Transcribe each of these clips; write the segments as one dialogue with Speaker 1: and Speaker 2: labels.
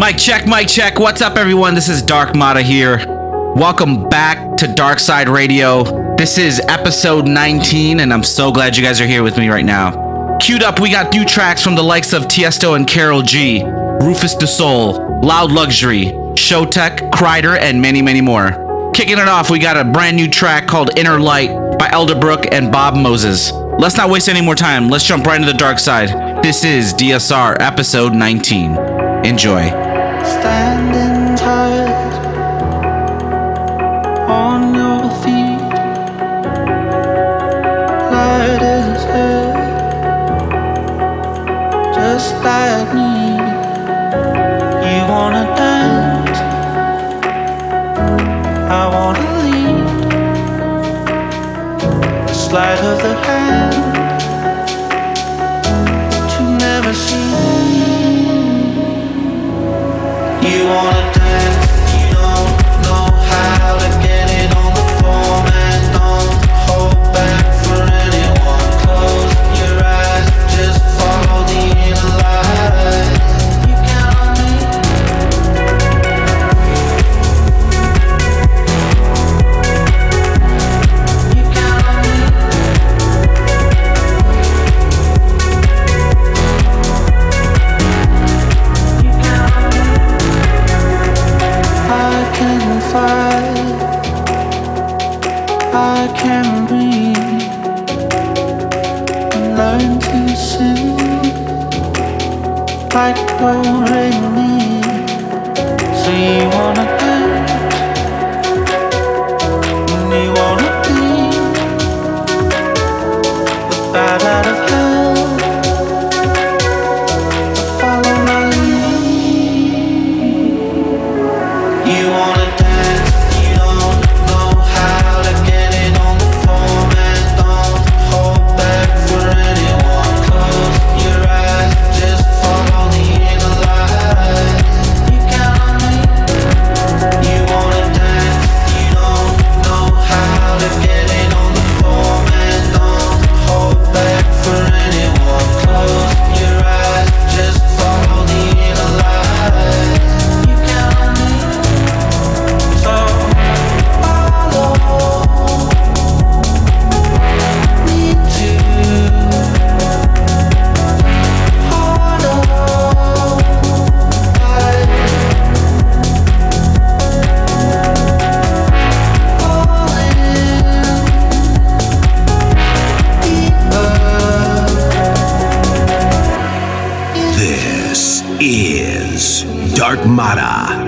Speaker 1: Mic check, mic check. What's up, everyone? This is Dark Mata here. Welcome back to Dark Side Radio. This is episode 19, and I'm so glad you guys are here with me right now. Queued up, we got new tracks from the likes of Tiesto and Karol G, Rufus Du Sol, Loud Luxury, Showtek, Kryder, and many, many more. Kicking it off, we got a brand new track called Inner Light by Elderbrook and Bob Moses. Let's not waste any more time. Let's jump right into the dark side. This is DSR episode 19. Enjoy.
Speaker 2: You wanna dance, I wanna of the hand.
Speaker 3: Never. You wanna I'm Oh. Armada.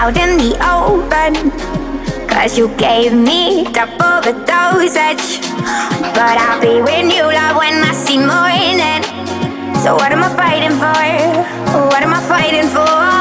Speaker 3: out in the open. Cause you gave me double the dosage. But I'll be with you, love, when I see morning. So what am I fighting for? What am I fighting for?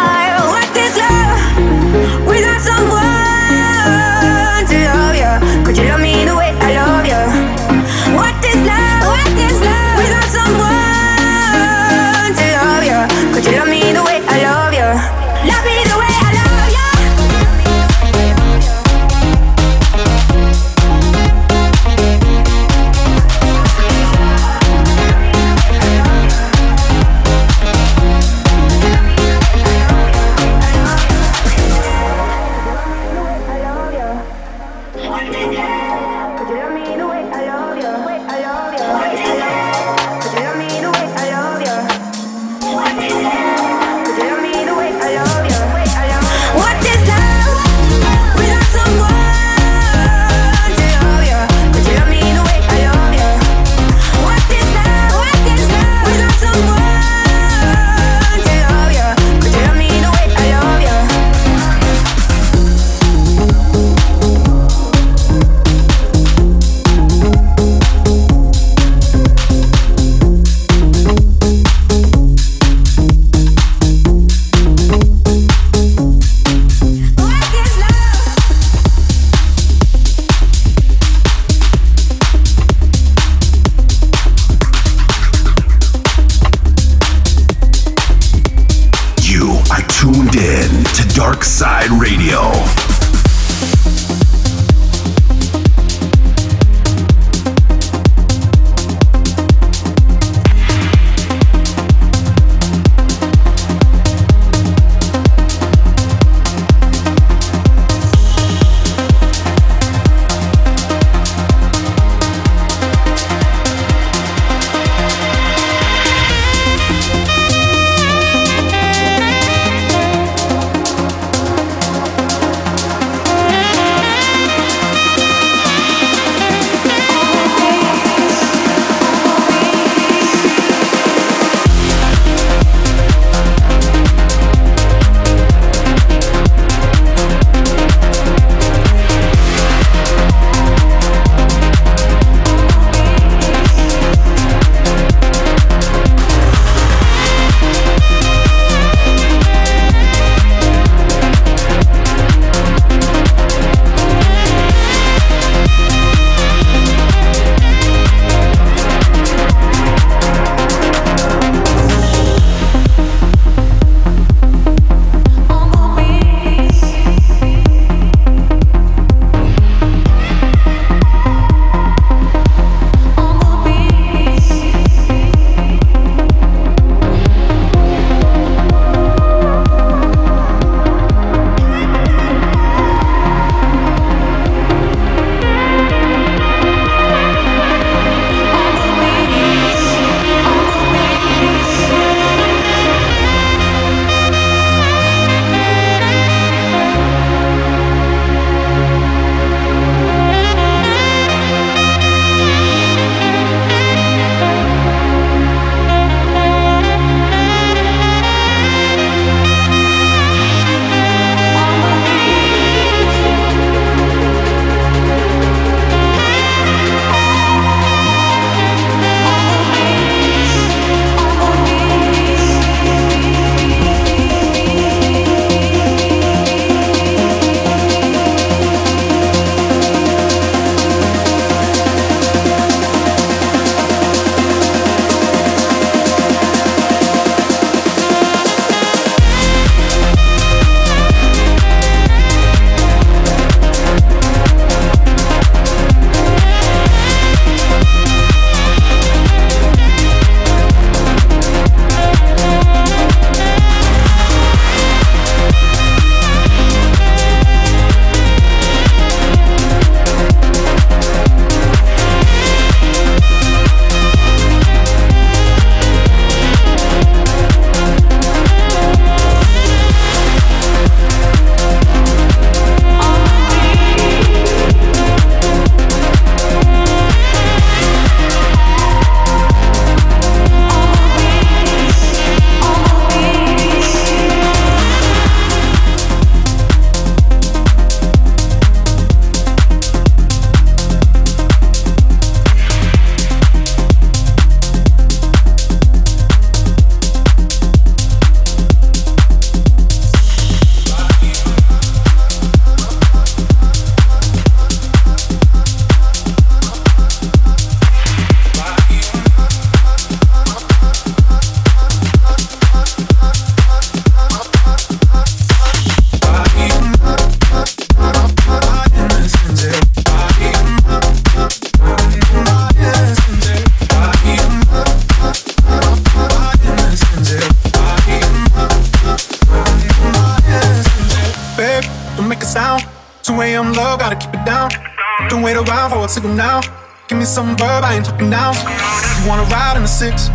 Speaker 4: Don't wait around for a signal now. Give me some verb, I ain't talking now. You wanna ride in the six,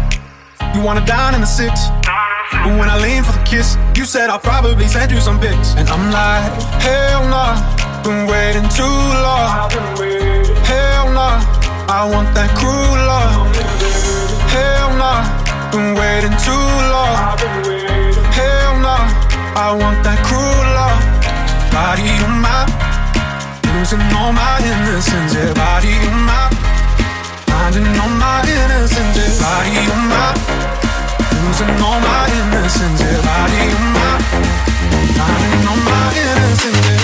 Speaker 4: you wanna dine in the six. But when I lean for the kiss, you said I'll probably send you some pics. And I'm like, hell nah, been waiting too long. Hell nah, I want that cruel love. Hell nah, been waiting too long. Hell nah, I want that cruel love. Body on my, losing all my innocence. Yeah, body on my, finding all my innocence. Yeah, body on my, losing all my innocence. Yeah, body on my, finding all my innocence. Yeah,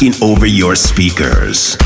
Speaker 5: taking over your speakers.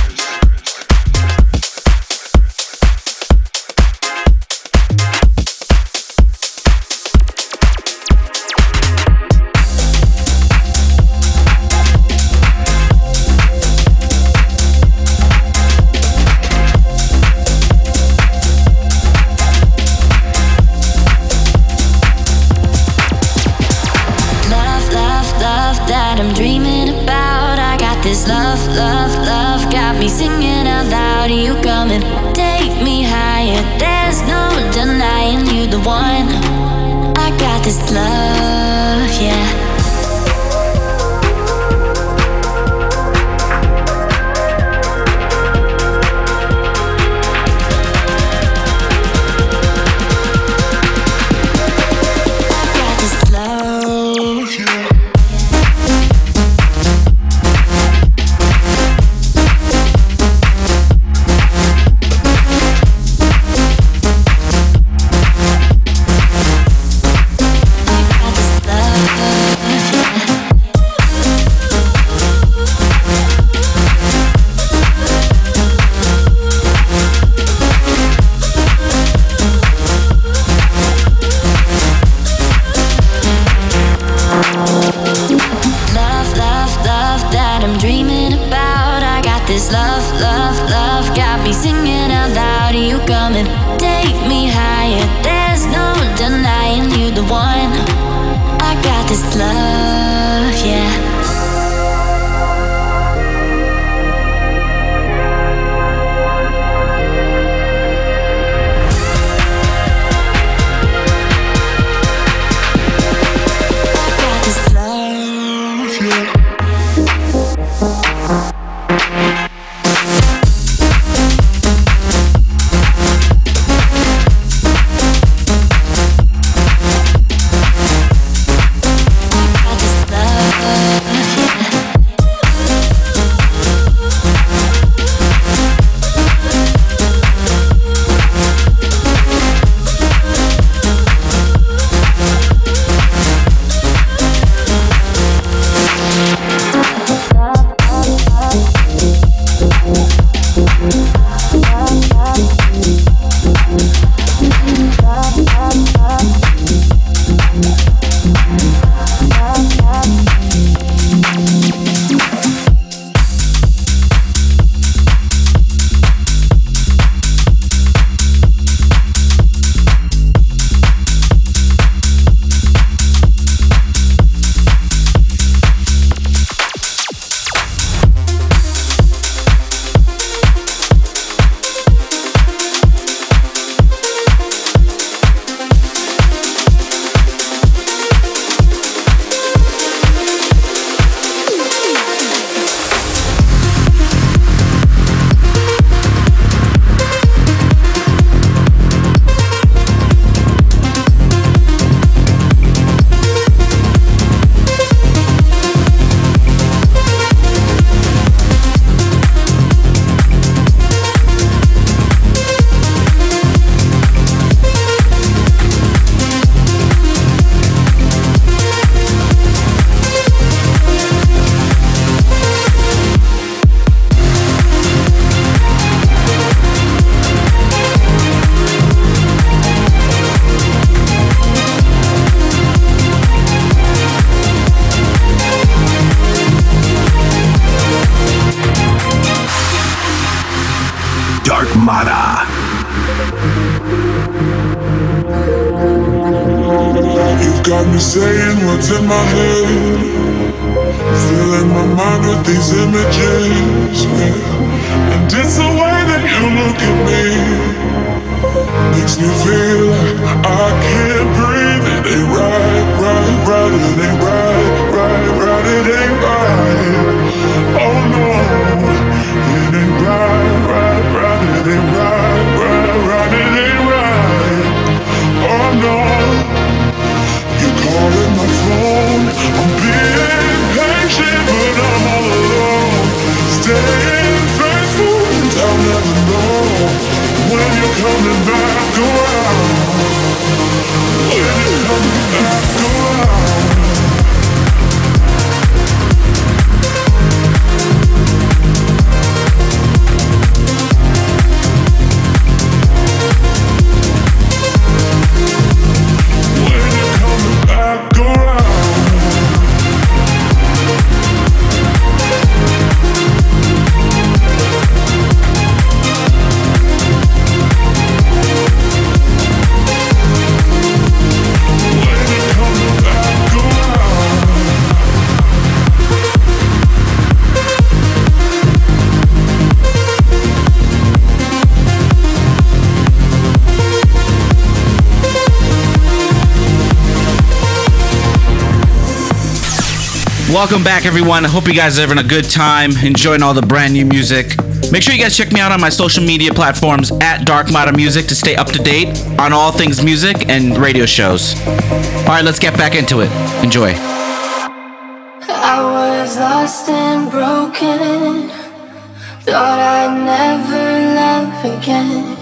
Speaker 1: Welcome back, everyone. I hope you guys are having a good time, enjoying all the brand new music. Make sure you guys check me out on my social media platforms at Dark Matter Music to stay up to date on all things music and radio shows. All right, let's get back into it. Enjoy.
Speaker 6: I was lost and broken. Thought I'd never love again.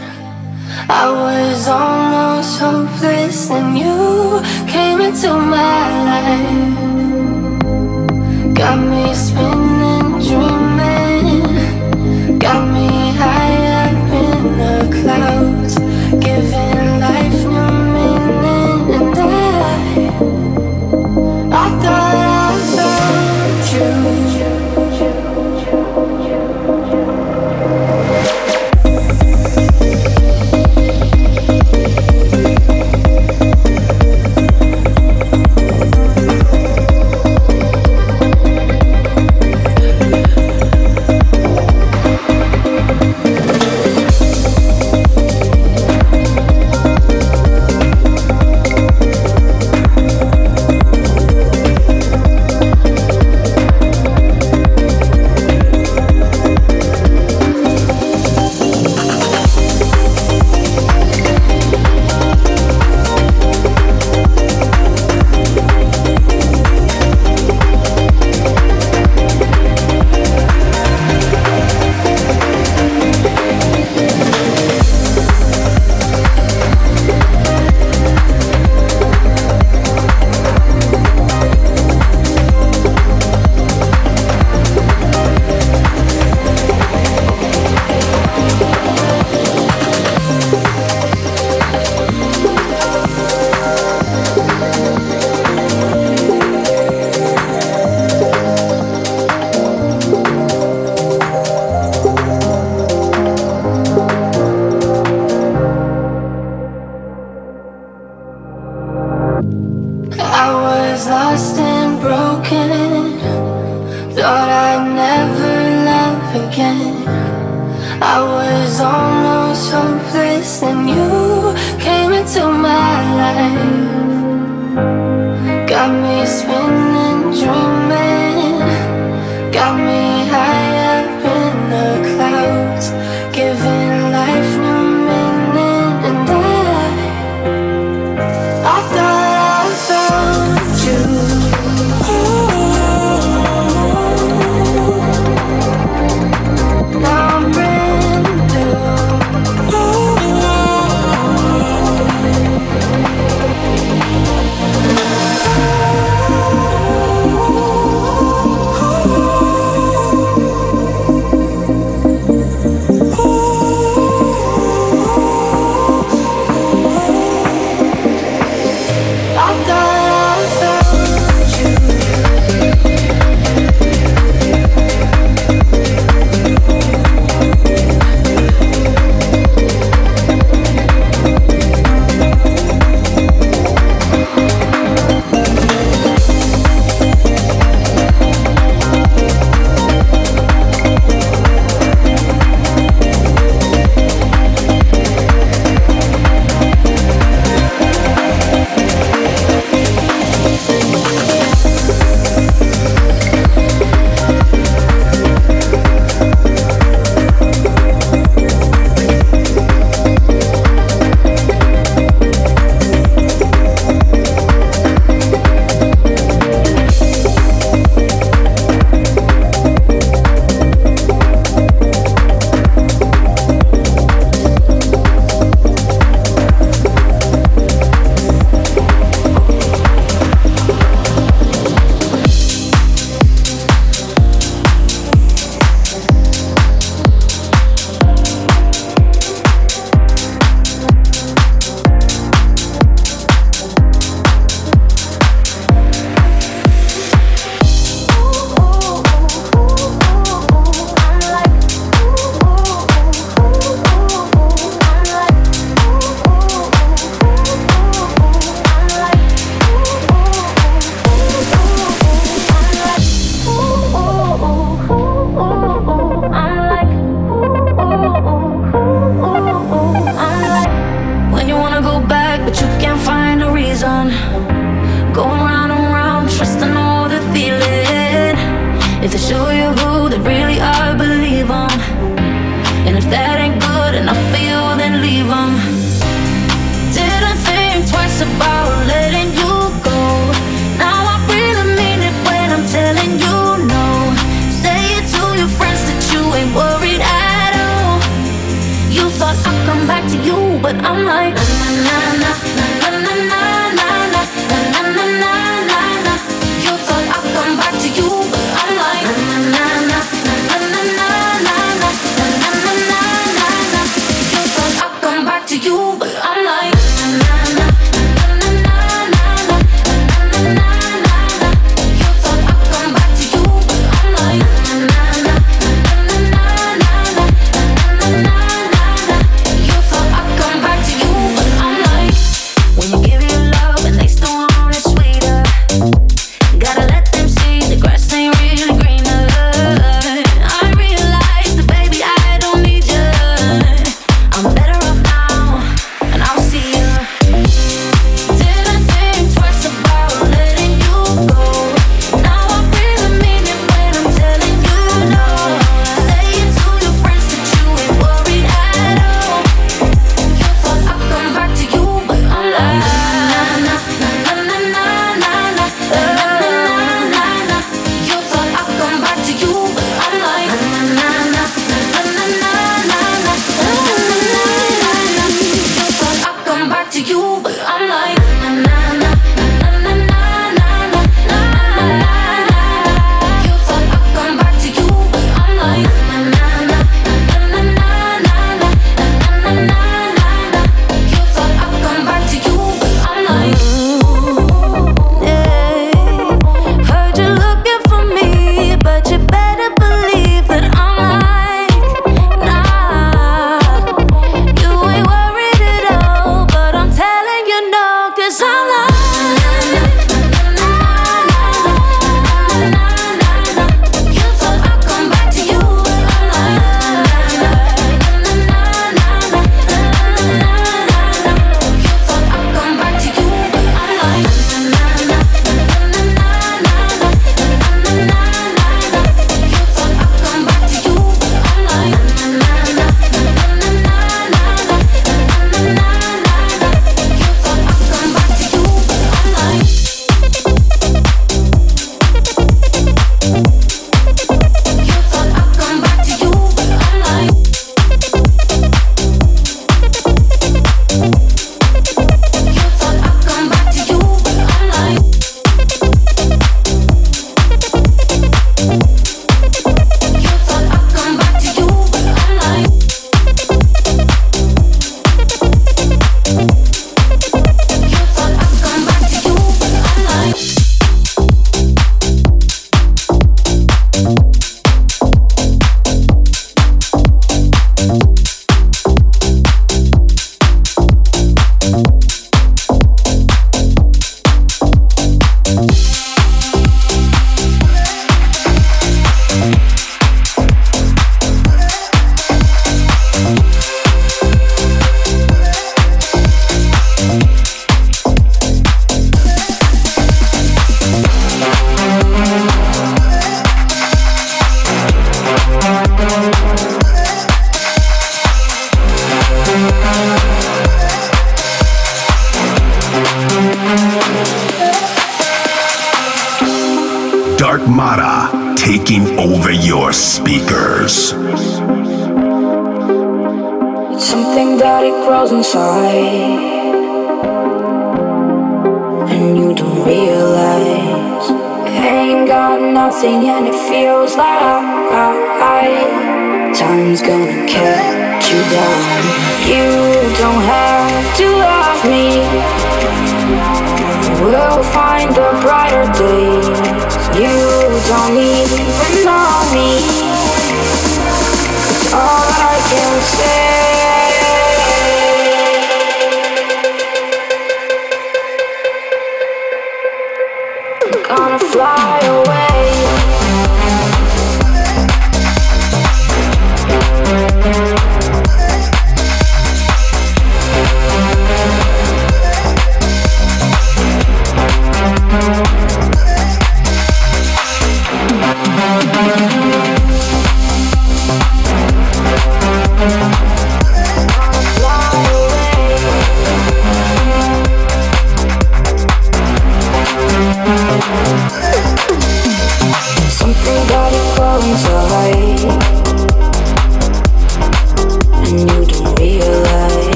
Speaker 6: I was almost hopeless, and you came into my life.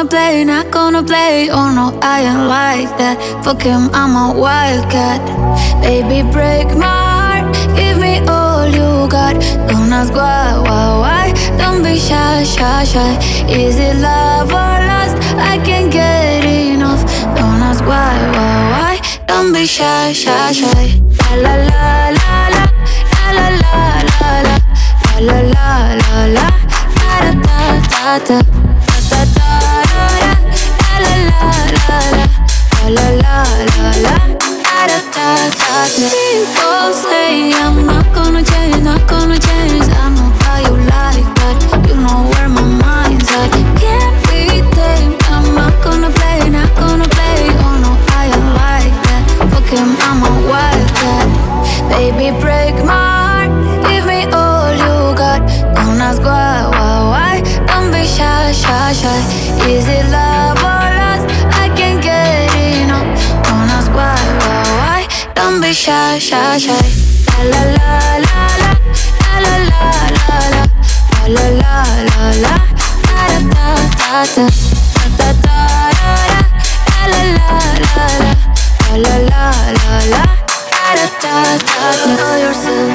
Speaker 7: gonna
Speaker 3: play, not gonna play. Oh no, I ain't like that. Fuck him, I'm a wildcat. Baby, break my heart, give me all you got. Don't ask why, why, why. Don't be shy, shy, shy. Is it love or lust? I can't get enough. Don't ask why, why, why. Don't be shy, shy, shy. La la la la la, la la la la la, la la la la la, da da da da. People say I'm not gonna change, not gonna change. I know how you like that. You know where my mind's at. Can't be. I'm not gonna play, not gonna play. Oh no, I ain't like that. Fuck him, I'm. Baby, break my heart. Give me all you got. Don't ask why, why, be shy, shy, shy. Is it love shy, shy, shy, La La la la la la, la la la la la, la la la la, da da da da da, da da la la. la la la la la, la la la la la, da da
Speaker 5: da da.
Speaker 1: All yourself.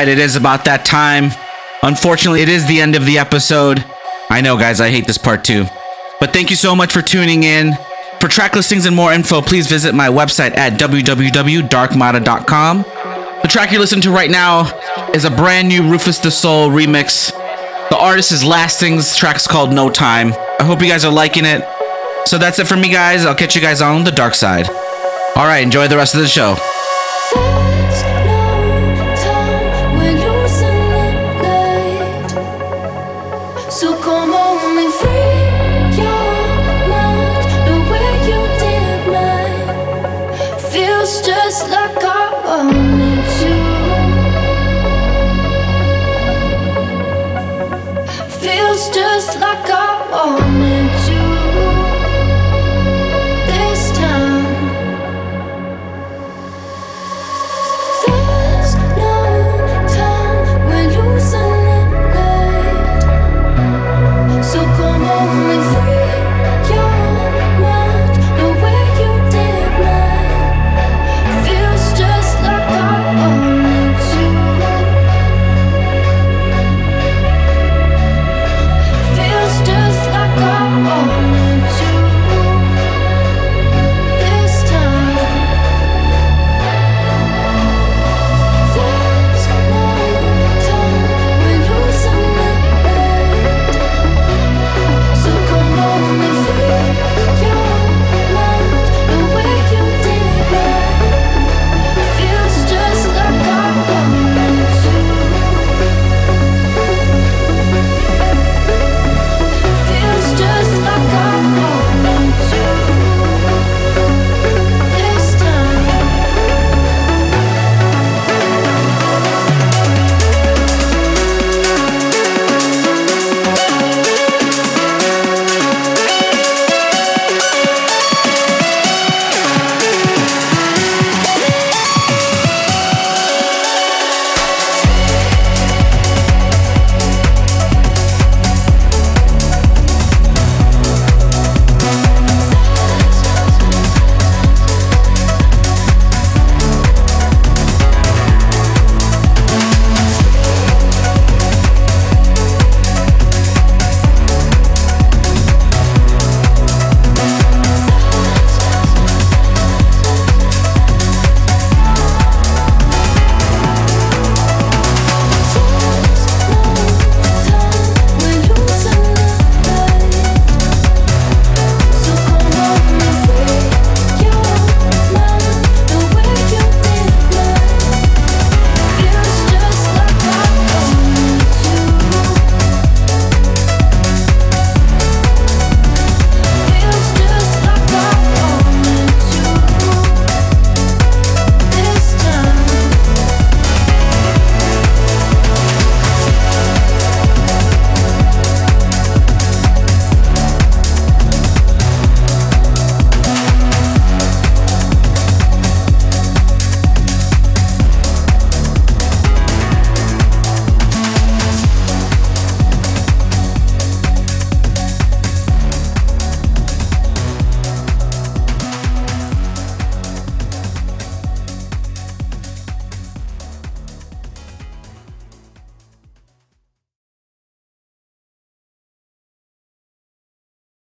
Speaker 1: Right. It is about that time. Unfortunately, it is the end of the episode. I know, guys, I hate this part too. But thank you so much for tuning in. For track listings and more info, please visit my website at www.darkmata.com. The track you're listening to right now is a brand new RÜFÜS DU SOL remix. The artist is Lastlings. Track's called No Time. I hope you guys are liking it. So that's it for me, guys. I'll catch you guys on the dark side. All right, enjoy the rest of the show.
Speaker 6: Like